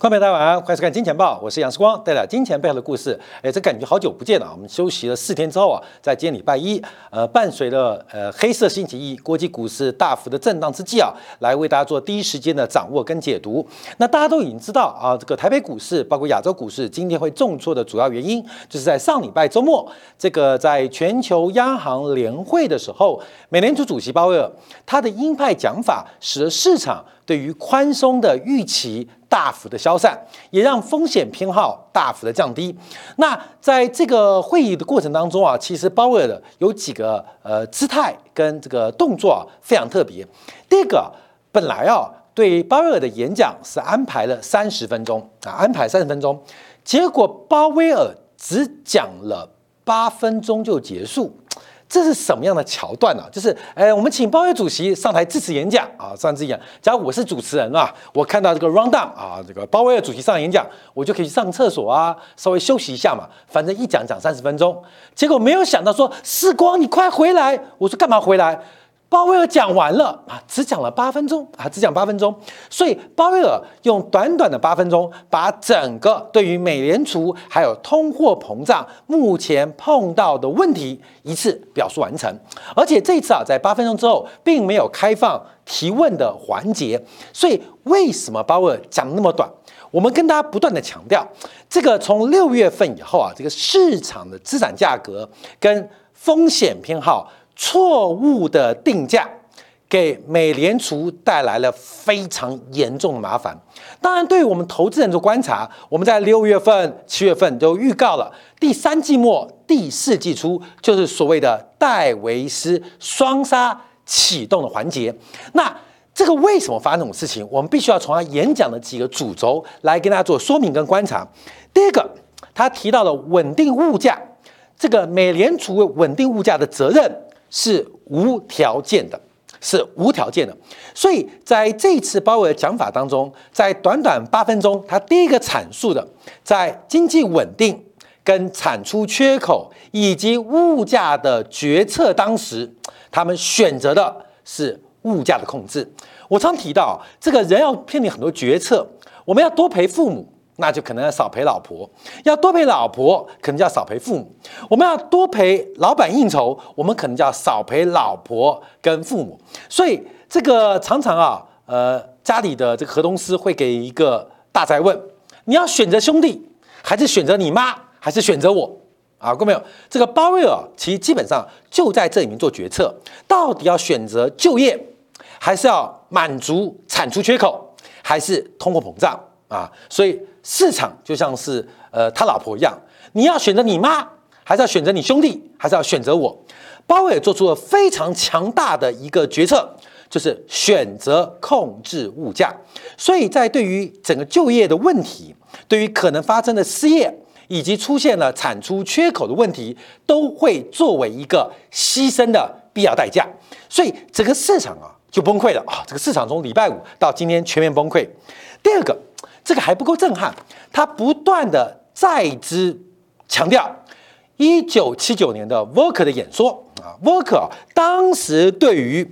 各位大家晚安，欢迎收看《金钱报》，我是杨世光，带来金钱背后的故事。哎，这感觉好久不见了，我们休息了四天之后啊，在今天礼拜一，呃，伴随着呃黑色星期一，国际股市大幅的震荡之际啊，来为大家做第一时间的掌握跟解读。那大家都已经知道啊，这个台北股市包括亚洲股市今天会重挫的主要原因，就是在上礼拜周末，这个在全球央行联会的时候，美联储主席鲍威尔他的鹰派讲法，使得市场对于宽松的预期。大幅的消散，也让风险偏好大幅的降低。那在这个会议的过程当中啊，其实鲍威尔的有几个呃姿态跟这个动作啊非常特别。第一个，本来啊对鲍威尔的演讲是安排了三十分钟啊，安排三十分钟，结果鲍威尔只讲了八分钟就结束。这是什么样的桥段呢？就是，哎，我们请鲍威尔主席上台致辞演讲啊，上次演讲。假如我是主持人啊，我看到这个 rundown 啊，这个鲍威尔主席上演讲，我就可以去上厕所啊，稍微休息一下嘛。反正一讲讲三十分钟，结果没有想到说，世光你快回来！我说干嘛回来？鲍威尔讲完了啊，只讲了八分钟啊，只讲八分钟，所以鲍威尔用短短的八分钟，把整个对于美联储还有通货膨胀目前碰到的问题一次表述完成，而且这次啊，在八分钟之后，并没有开放提问的环节，所以为什么鲍威尔讲那么短？我们跟大家不断的强调，这个从六月份以后啊，这个市场的资产价格跟风险偏好。错误的定价给美联储带来了非常严重的麻烦。当然，对于我们投资人做观察，我们在六月份、七月份都预告了，第三季末、第四季初就是所谓的戴维斯双杀启动的环节。那这个为什么发生这种事情？我们必须要从他演讲的几个主轴来跟大家做说明跟观察。第一个，他提到了稳定物价，这个美联储稳定物价的责任。是无条件的，是无条件的。所以在这次鲍威尔讲法当中，在短短八分钟，他第一个阐述的，在经济稳定、跟产出缺口以及物价的决策当时，他们选择的是物价的控制。我常提到，这个人要面临很多决策，我们要多陪父母。那就可能要少陪老婆，要多陪老婆，可能就要少陪父母。我们要多陪老板应酬，我们可能就要少陪老婆跟父母。所以这个常常啊，呃，家里的这个河东狮会给一个大灾问：你要选择兄弟，还是选择你妈，还是选择我？啊，各位没有？这个鲍威尔其实基本上就在这里面做决策，到底要选择就业，还是要满足产出缺口，还是通货膨胀啊？所以。市场就像是呃他老婆一样，你要选择你妈，还是要选择你兄弟，还是要选择我？鲍威尔做出了非常强大的一个决策，就是选择控制物价。所以在对于整个就业的问题，对于可能发生的失业，以及出现了产出缺口的问题，都会作为一个牺牲的必要代价。所以整个市场啊就崩溃了啊！这个市场从礼拜五到今天全面崩溃。第二个。这个还不够震撼，他不断的再之强调，一九七九年的沃克的演说啊，沃克当时对于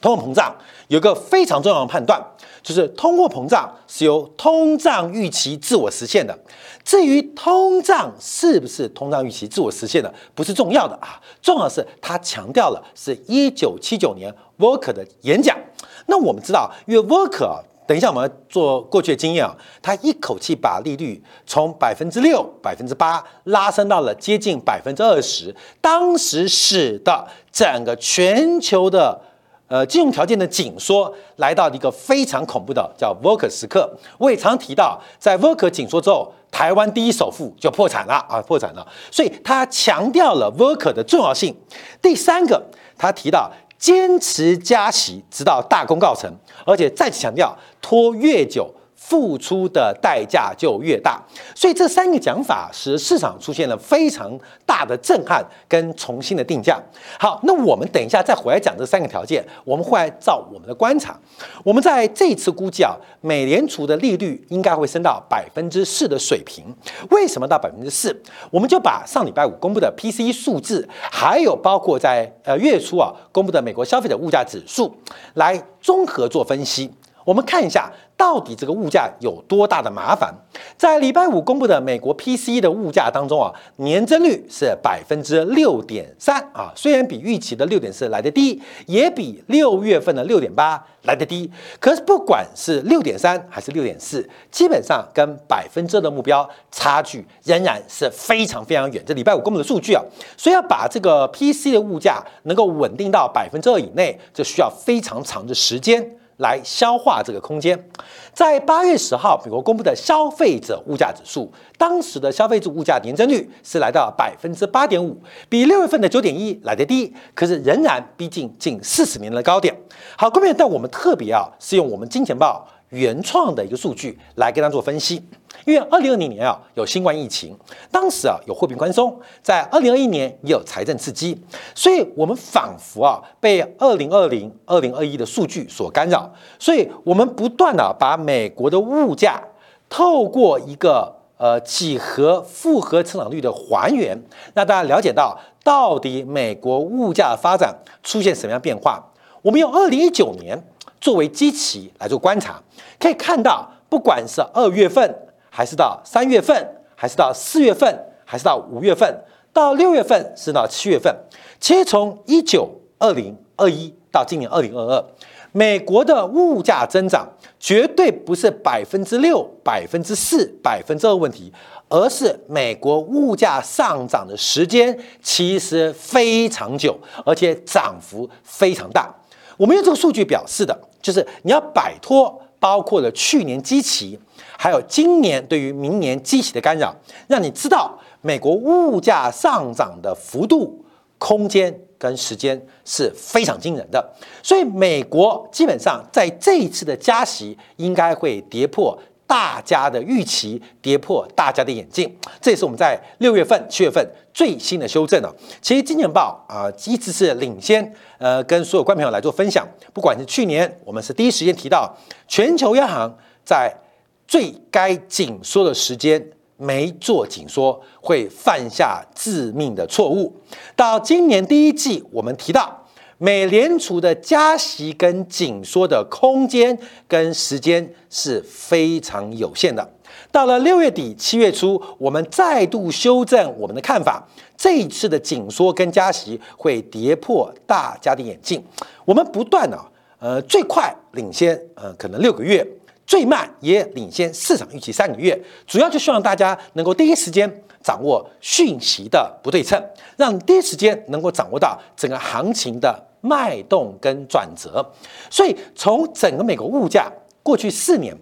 通货膨胀有个非常重要的判断，就是通货膨胀是由通胀预期自我实现的。至于通胀是不是通胀预期自我实现的，不是重要的啊，重要的是他强调了是一九七九年沃克的演讲。那我们知道，因为沃克啊。等一下，我们做过去的经验啊，他一口气把利率从百分之六、百分之八拉升到了接近百分之二十，当时使得整个全球的呃金融条件的紧缩来到一个非常恐怖的叫 Volcker 时刻。我也常提到，在 Volcker 紧缩之后，台湾第一首富就破产了啊，破产了。所以他强调了 Volcker 的重要性。第三个，他提到。坚持加息，直到大功告成，而且再次强调，拖越久。付出的代价就越大，所以这三个讲法使市场出现了非常大的震撼跟重新的定价。好，那我们等一下再回来讲这三个条件，我们会来照我们的观察，我们在这次估计啊，美联储的利率应该会升到百分之四的水平。为什么到百分之四？我们就把上礼拜五公布的 PCE 数字，还有包括在呃月初啊公布的美国消费者物价指数来综合做分析。我们看一下到底这个物价有多大的麻烦？在礼拜五公布的美国 PCE 的物价当中啊，年增率是百分之六点三啊，虽然比预期的六点四来的低，也比六月份的六点八来的低，可是不管是六点三还是六点四，基本上跟百分之的目标差距仍然是非常非常远。这礼拜五公布的数据啊，所以要把这个 PC 的物价能够稳定到百分之二以内，这需要非常长的时间。来消化这个空间，在八月十号，美国公布的消费者物价指数，当时的消费者物价年增率是来到百分之八点五，比六月份的九点一来得低，可是仍然逼近近四十年的高点。好，各位，但我们特别啊，是用我们金钱豹原创的一个数据来跟他做分析。因为二零二零年啊有新冠疫情，当时啊有货币宽松，在二零二一年也有财政刺激，所以我们仿佛啊被二零二零、二零二一的数据所干扰，所以我们不断的把美国的物价透过一个呃几何复合成长率的还原，让大家了解到到底美国物价发展出现什么样变化。我们用二零一九年作为基期来做观察，可以看到，不管是二月份。还是到三月份，还是到四月份，还是到五月份，到六月份是到七月份。其实从一九二零二一到今年二零二二，美国的物价增长绝对不是百分之六、百分之四、百分之二问题，而是美国物价上涨的时间其实非常久，而且涨幅非常大。我们用这个数据表示的就是你要摆脱。包括了去年基期，还有今年对于明年基期的干扰，让你知道美国物价上涨的幅度、空间跟时间是非常惊人的。所以，美国基本上在这一次的加息，应该会跌破大家的预期，跌破大家的眼镜。这也是我们在六月份、七月份最新的修正了。其实，金钱报啊一直是领先。呃，跟所有观众朋友来做分享。不管是去年，我们是第一时间提到，全球央行在最该紧缩的时间没做紧缩，会犯下致命的错误。到今年第一季，我们提到美联储的加息跟紧缩的空间跟时间是非常有限的。到了六月底、七月初，我们再度修正我们的看法。这一次的紧缩跟加息会跌破大家的眼镜。我们不断啊，呃，最快领先，呃，可能六个月；最慢也领先市场预期三个月。主要就希望大家能够第一时间掌握讯息的不对称，让第一时间能够掌握到整个行情的脉动跟转折。所以，从整个美国物价过去四年。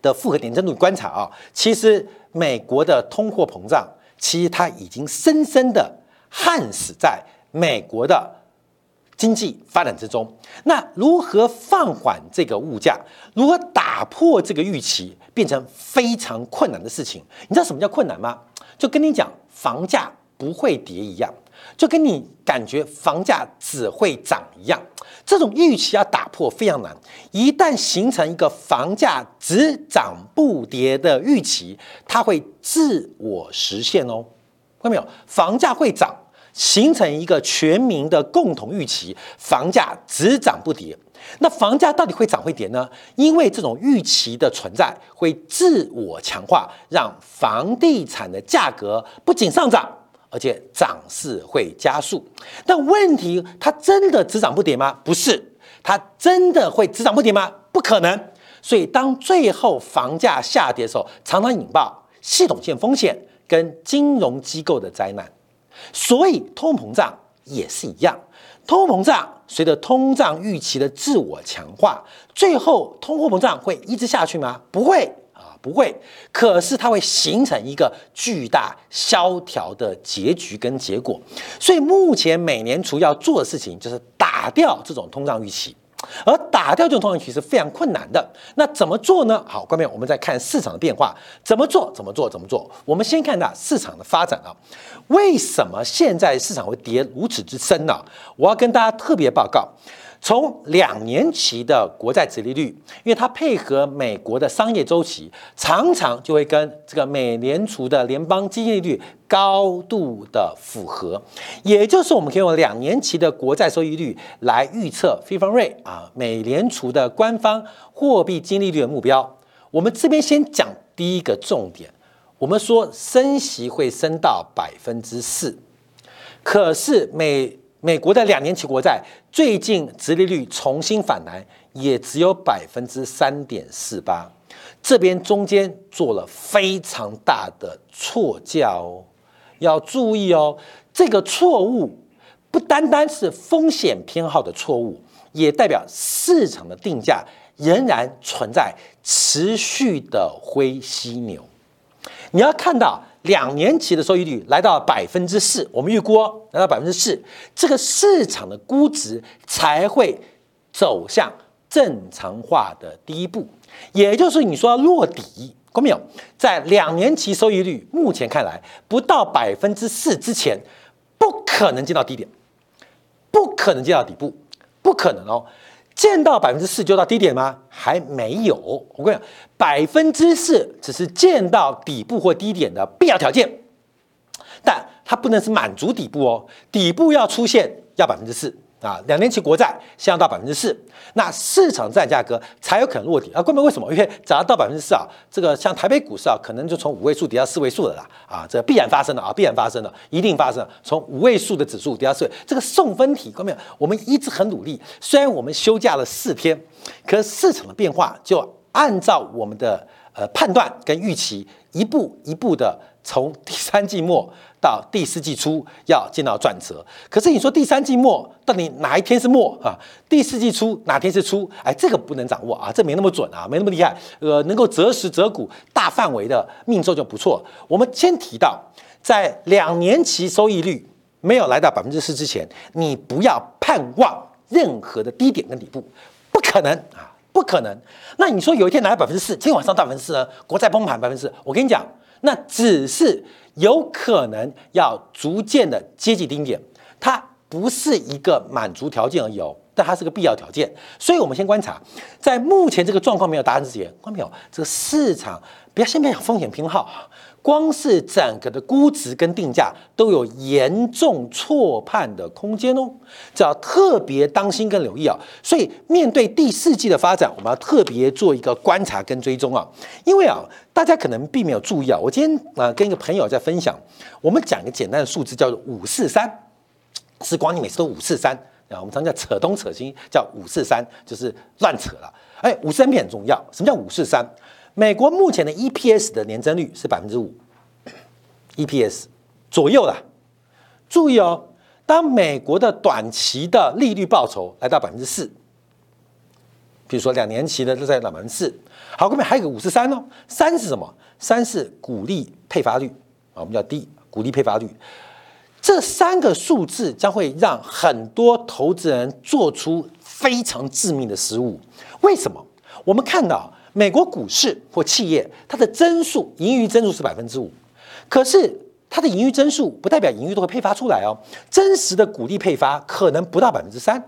的复合点阵度观察啊，其实美国的通货膨胀，其实它已经深深的焊死在美国的经济发展之中。那如何放缓这个物价？如何打破这个预期，变成非常困难的事情？你知道什么叫困难吗？就跟你讲，房价不会跌一样。就跟你感觉房价只会涨一样，这种预期要打破非常难。一旦形成一个房价只涨不跌的预期，它会自我实现哦。看到没有？房价会涨，形成一个全民的共同预期，房价只涨不跌。那房价到底会涨会跌呢？因为这种预期的存在会自我强化，让房地产的价格不仅上涨。而且涨势会加速，但问题它真的只涨不跌吗？不是，它真的会只涨不跌吗？不可能。所以当最后房价下跌的时候，常常引爆系统性风险跟金融机构的灾难。所以通膨胀也是一样，通膨胀随着通胀预期的自我强化，最后通货膨胀会一直下去吗？不会啊。不会，可是它会形成一个巨大萧条的结局跟结果。所以目前美联储要做的事情就是打掉这种通胀预期，而打掉这种通胀预期是非常困难的。那怎么做呢？好，关面我们再看市场的变化，怎么做？怎么做？怎么做？我们先看到市场的发展啊。为什么现在市场会跌如此之深呢？我要跟大家特别报告，从两年期的国债殖利率，因为它配合美国的商业周期，常常就会跟这个美联储的联邦基金利率高度的符合，也就是我们可以用两年期的国债收益率来预测非方瑞啊，美联储的官方货币基金利率的目标。我们这边先讲第一个重点，我们说升息会升到百分之四，可是美。美国的两年期国债最近殖利率重新反弹，也只有百分之三点四八，这边中间做了非常大的错价哦，要注意哦，这个错误不单单是风险偏好的错误，也代表市场的定价仍然存在持续的灰犀牛。你要看到。两年期的收益率来到百分之四，我们预估来到百分之四，这个市场的估值才会走向正常化的第一步。也就是你说要落底，看没有？在两年期收益率目前看来不到百分之四之前，不可能见到低点，不可能见到底部，不可能哦。见到百分之四就到低点吗？还没有。我跟你讲，百分之四只是见到底部或低点的必要条件，但它不能是满足底部哦。底部要出现要百分之四。啊，两年期国债先要到百分之四，那市场债价格才有可能落地啊。关键为什么？因为只要到百分之四啊，这个像台北股市啊，可能就从五位数跌到四位数的啦。啊，这必然发生的啊，必然发生的，一定发生。从五位数的指数跌到四位，这个送分题，关键我们一直很努力。虽然我们休假了四天，可市场的变化就按照我们的呃判断跟预期，一步一步的从第三季末。到第四季初要见到转折，可是你说第三季末到底哪一天是末啊？第四季初哪天是初？哎，这个不能掌握啊，这没那么准啊，没那么厉害。呃，能够择时择股，大范围的命中就不错。我们先提到，在两年期收益率没有来到百分之四之前，你不要盼望任何的低点跟底部，不可能啊，不可能。那你说有一天来到百分之四，今天晚上到百分之四呢？国债崩盘百分之四，我跟你讲，那只是。有可能要逐渐的接近顶点，它不是一个满足条件而已哦，但它是个必要条件。所以，我们先观察，在目前这个状况没有答案之前，看到没有？这个市场不要先别讲风险偏好，光是整个的估值跟定价都有严重错判的空间哦，这要特别当心跟留意啊。所以，面对第四季的发展，我们要特别做一个观察跟追踪啊，因为啊。大家可能并没有注意啊，我今天啊跟一个朋友在分享，我们讲一个简单的数字叫做五四三，是光你每次都五四三啊，我们常叫扯东扯西，叫五四三，就是乱扯了。哎，五三变很重要，什么叫五四三？美国目前的 EPS 的年增率是百分之五，EPS 左右啦。注意哦，当美国的短期的利率报酬来到百分之四。比如说两年期的都在百分之四，好，后面还有个五十三哦，三是什么？三是股利配发率啊，我们叫低股利配发率。这三个数字将会让很多投资人做出非常致命的失误。为什么？我们看到美国股市或企业，它的增速盈余增速是百分之五，可是它的盈余增速不代表盈余都会配发出来哦，真实的股利配发可能不到百分之三。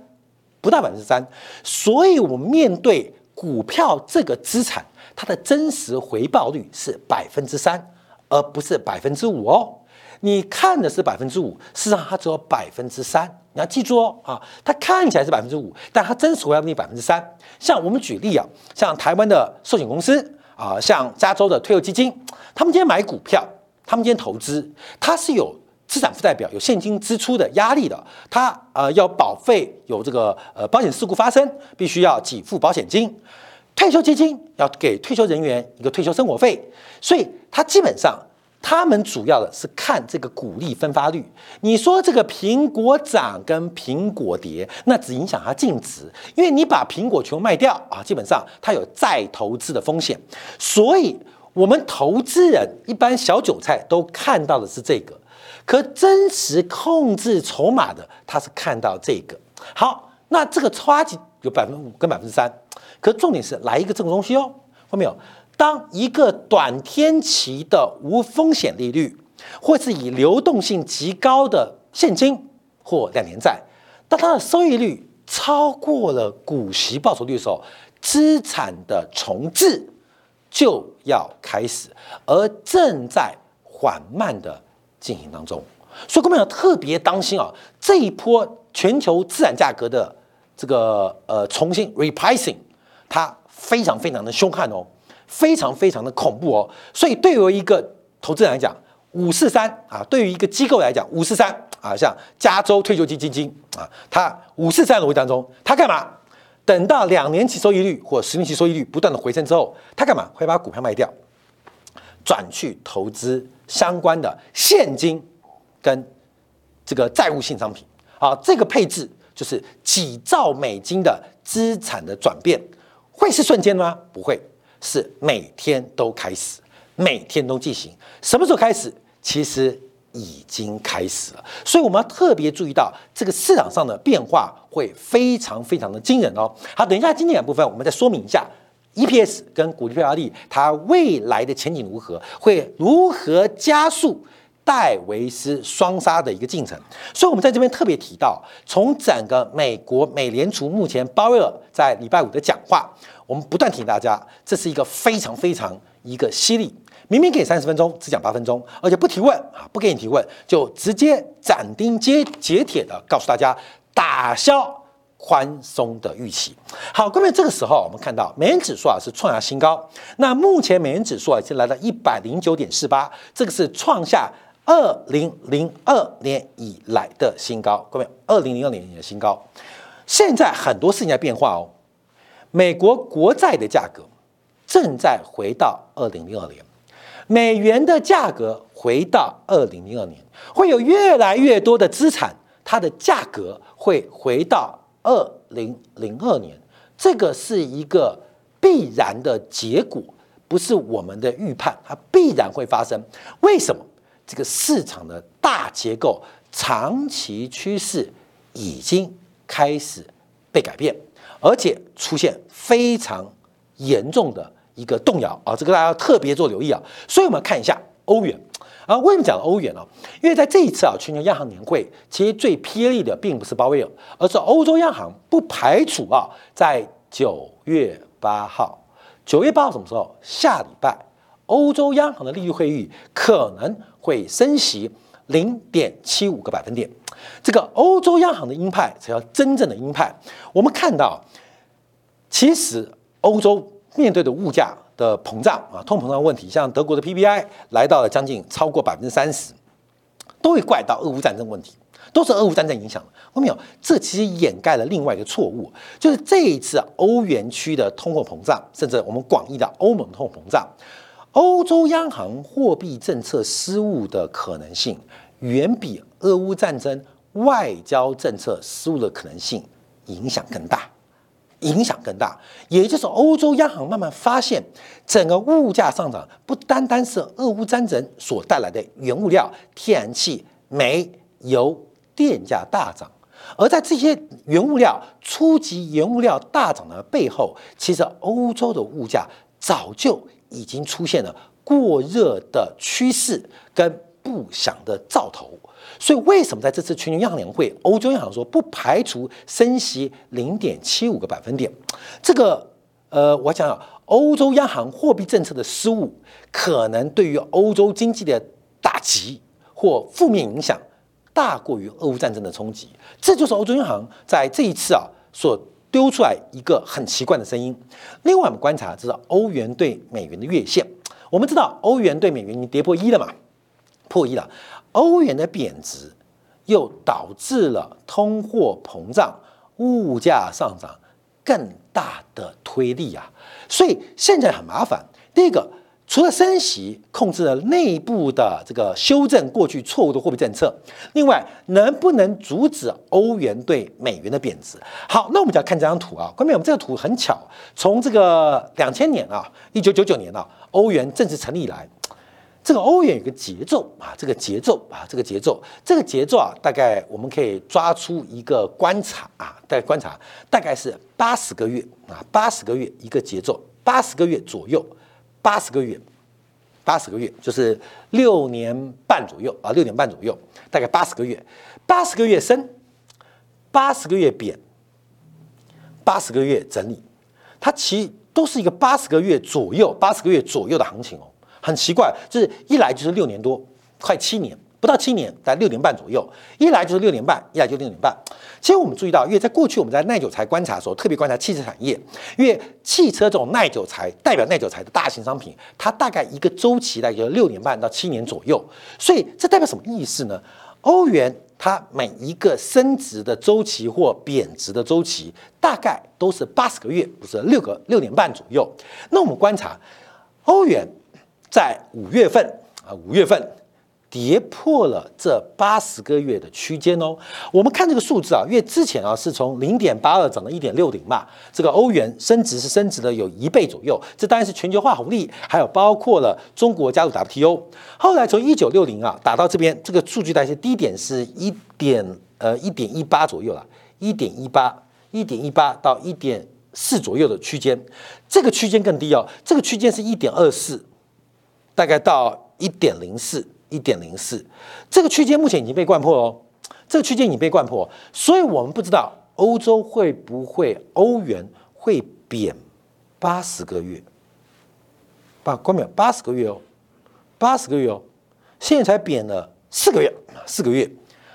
不到百分之三，所以我们面对股票这个资产，它的真实回报率是百分之三，而不是百分之五哦。你看的是百分之五，事实上它只有百分之三。你要记住哦，啊，它看起来是百分之五，但它真实回报率百分之三。像我们举例啊，像台湾的寿险公司啊，像加州的退休基金，他们今天买股票，他们今天投资，它是有。资产负债表有现金支出的压力的，它呃要保费有这个呃保险事故发生，必须要给付保险金。退休基金要给退休人员一个退休生活费，所以它基本上他们主要的是看这个股利分发率。你说这个苹果涨跟苹果跌，那只影响它净值，因为你把苹果全卖掉啊，基本上它有再投资的风险。所以我们投资人一般小韭菜都看到的是这个。可真实控制筹码的，他是看到这个好，那这个差距有百分之五跟百分之三，可重点是来一个这个东西哦，看到没有？当一个短天期的无风险利率，或是以流动性极高的现金或两年债，当它的收益率超过了股息报酬率的时候，资产的重置就要开始，而正在缓慢的进行当中。所以，各位要特别当心啊！这一波全球资产价格的这个呃重新 repricing，它非常非常的凶悍哦，非常非常的恐怖哦。所以，对于一个投资人来讲，五四三啊，对于一个机构来讲，五四三啊，像加州退休金基金啊，它五四三逻辑当中，它干嘛？等到两年期收益率或十年期收益率不断的回升之后，它干嘛？会把股票卖掉，转去投资相关的现金跟这个债务性商品。好，这个配置就是几兆美金的资产的转变，会是瞬间吗？不会，是每天都开始。每天都进行，什么时候开始？其实已经开始了，所以我们要特别注意到这个市场上的变化会非常非常的惊人哦。好，等一下经典部分，我们再说明一下 EPS 跟股利票压力它未来的前景如何，会如何加速戴维斯双杀的一个进程。所以，我们在这边特别提到，从整个美国美联储目前鲍威尔在礼拜五的讲话，我们不断提醒大家，这是一个非常非常一个犀利。明明给三十分钟，只讲八分钟，而且不提问啊，不给你提问，就直接斩钉截铁铁的告诉大家，打消宽松的预期。好，各位，这个时候我们看到美元指数啊是创下新高，那目前美元指数啊已经来到一百零九点四八，这个是创下二零零二年以来的新高。各位，二零零二年以来的新高，现在很多事情在变化哦，美国国债的价格正在回到二零零二年。美元的价格回到二零零二年，会有越来越多的资产，它的价格会回到二零零二年，这个是一个必然的结果，不是我们的预判，它必然会发生。为什么？这个市场的大结构、长期趋势已经开始被改变，而且出现非常严重的。一个动摇啊，这个大家要特别做留意啊。所以我们看一下欧元啊，为什么讲欧元呢？因为在这一次啊，全球央行年会，其实最霹雳的并不是鲍威尔，而是欧洲央行不排除啊，在九月八号，九月八号什么时候？下礼拜，欧洲央行的利率会议可能会升息零点七五个百分点。这个欧洲央行的鹰派才叫真正的鹰派。我们看到，其实欧洲。面对的物价的膨胀啊，通膨胀问题，像德国的 PPI 来到了将近超过百分之三十，都会怪到俄乌战争问题，都是俄乌战争影响的。我们有，这其实掩盖了另外一个错误，就是这一次欧元区的通货膨胀，甚至我们广义的欧盟通货膨胀，欧洲央行货币政策失误的可能性，远比俄乌战争外交政策失误的可能性影响更大。影响更大，也就是欧洲央行慢慢发现，整个物价上涨不单单是俄乌战争所带来的原物料、天然气、煤、油、电价大涨，而在这些原物料、初级原物料大涨的背后，其实欧洲的物价早就已经出现了过热的趋势跟不祥的兆头。所以，为什么在这次全球央行年会，欧洲央行说不排除升息零点七五个百分点？这个，呃，我想想，欧洲央行货币政策的失误，可能对于欧洲经济的打击或负面影响，大过于俄乌战争的冲击。这就是欧洲央行在这一次啊所丢出来一个很奇怪的声音。另外，我们观察这是欧元对美元的月线，我们知道欧元对美元已经跌破一了嘛，破一了。欧元的贬值，又导致了通货膨胀、物价上涨更大的推力啊！所以现在很麻烦。第一个，除了升息控制了内部的这个修正过去错误的货币政策，另外能不能阻止欧元对美元的贬值？好，那我们就要看这张图啊。关键我们这个图很巧，从这个两千年啊，一九九九年啊，欧元正式成立以来。这个欧元有个节奏啊，这个节奏啊，这个节奏，这个节奏啊，大概我们可以抓出一个观察啊，大概观察大概是八十个月啊，八十个月一个节奏，八十个月左右，八十个月，八十个月就是六年半左右啊，六年半左右，大概八十个月，八十个月升，八十个月贬，八十个月整理，它其都是一个八十个月左右、八十个月左右的行情哦。很奇怪，就是一来就是六年多，快七年。不到七年，在六年半左右，一来就是六年半，一来就六年半。其实我们注意到，因为在过去我们在耐久材观察的时候，特别观察汽车产业，因为汽车这种耐久材代表耐久材的大型商品，它大概一个周期大概就六年半到七年左右。所以这代表什么意思呢？欧元它每一个升值的周期或贬值的周期，大概都是八十个月，不是六个六年半左右。那我们观察欧元在五月份啊，五月份。跌破了这八十个月的区间哦。我们看这个数字啊，因为之前啊是从零点八二涨到一点六零嘛，这个欧元升值是升值了有一倍左右。这当然是全球化红利，还有包括了中国加入 WTO。后来从一九六零啊打到这边，这个数据代谢低点是一点呃一点一八左右了，一点一八一点一八到一点四左右的区间，这个区间更低哦，这个区间是一点二四，大概到一点零四。一点零四，这个区间目前已经被灌破哦，这个区间已经被灌破，所以我们不知道欧洲会不会欧元会贬八十个月，八关秒八十个月哦，八十个月哦，现在才贬了四个月，四个月，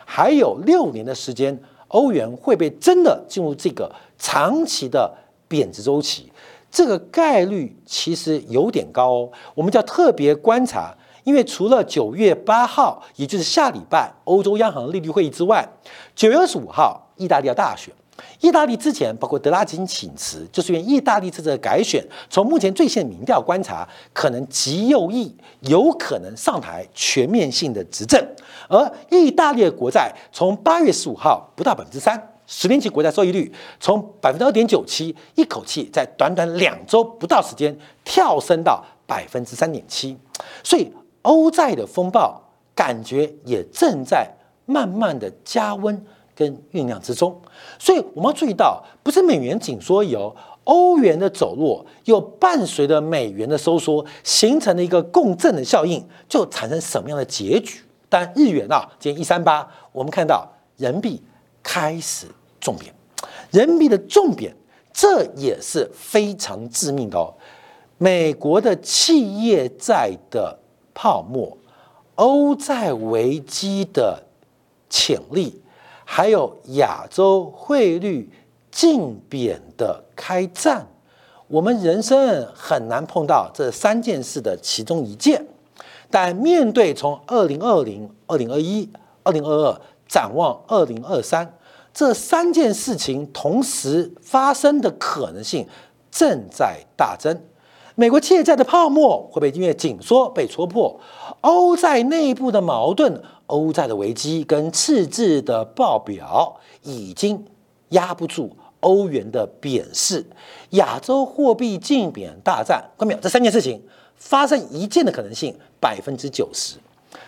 还有六年的时间，欧元会被真的进入这个长期的贬值周期，这个概率其实有点高哦，我们就要特别观察。因为除了九月八号，也就是下礼拜欧洲央行利率会议之外，九月二十五号意大利要大选。意大利之前包括德拉吉请辞，就是因为意大利这次改选，从目前最新的民调观察，可能极右翼有可能上台全面性的执政。而意大利的国债从八月十五号不到百分之三，十年期国债收益率从百分之二点九七，一口气在短短两周不到时间跳升到百分之三点七，所以。欧债的风暴感觉也正在慢慢的加温跟酝酿之中，所以我们要注意到，不是美元紧缩有欧元的走弱，又伴随着美元的收缩，形成了一个共振的效应，就产生什么样的结局？但日元啊，今天一三八，我们看到人民币开始重贬，人民币的重贬，这也是非常致命的哦。美国的企业债的泡沫、欧债危机的潜力，还有亚洲汇率竞贬的开战，我们人生很难碰到这三件事的其中一件。但面对从二零二零、二零二一、二零二二展望二零二三这三件事情同时发生的可能性正在大增。美国企业债的泡沫会被因为紧缩被戳破，欧债内部的矛盾、欧债的危机跟赤字的报表已经压不住欧元的贬势，亚洲货币竞贬大战，看到没有？这三件事情发生一件的可能性百分之九十，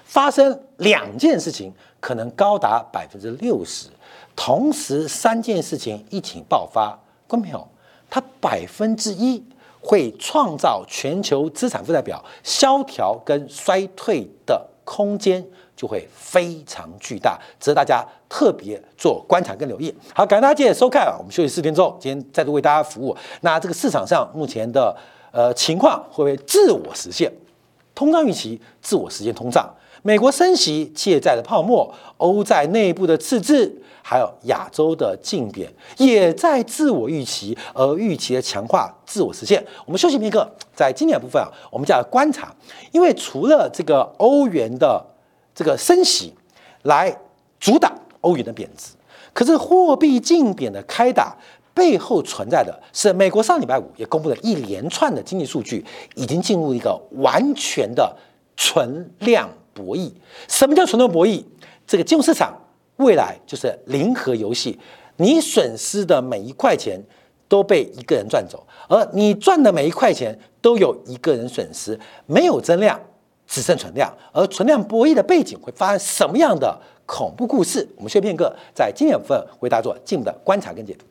发生两件事情可能高达百分之六十，同时三件事情一起爆发，看到没有？它百分之一。会创造全球资产负债表萧条跟衰退的空间就会非常巨大，值得大家特别做观察跟留意。好，感谢大家今天收看啊，我们休息四天之后，今天再度为大家服务。那这个市场上目前的呃情况会不会自我实现？通胀预期自我实现通胀，美国升息、借债的泡沫、欧债内部的赤字。还有亚洲的竞贬也在自我预期，而预期的强化自我实现。我们休息片刻，在经典部分啊，我们就要观察，因为除了这个欧元的这个升息来阻挡欧元的贬值，可是货币竞贬的开打背后存在的是美国上礼拜五也公布了一连串的经济数据，已经进入一个完全的存量博弈。什么叫存量博弈？这个金融市场。未来就是零和游戏，你损失的每一块钱都被一个人赚走，而你赚的每一块钱都有一个人损失，没有增量，只剩存量。而存量博弈的背景会发生什么样的恐怖故事？我们薛片刻在今天部分为大家做进一步的观察跟解读。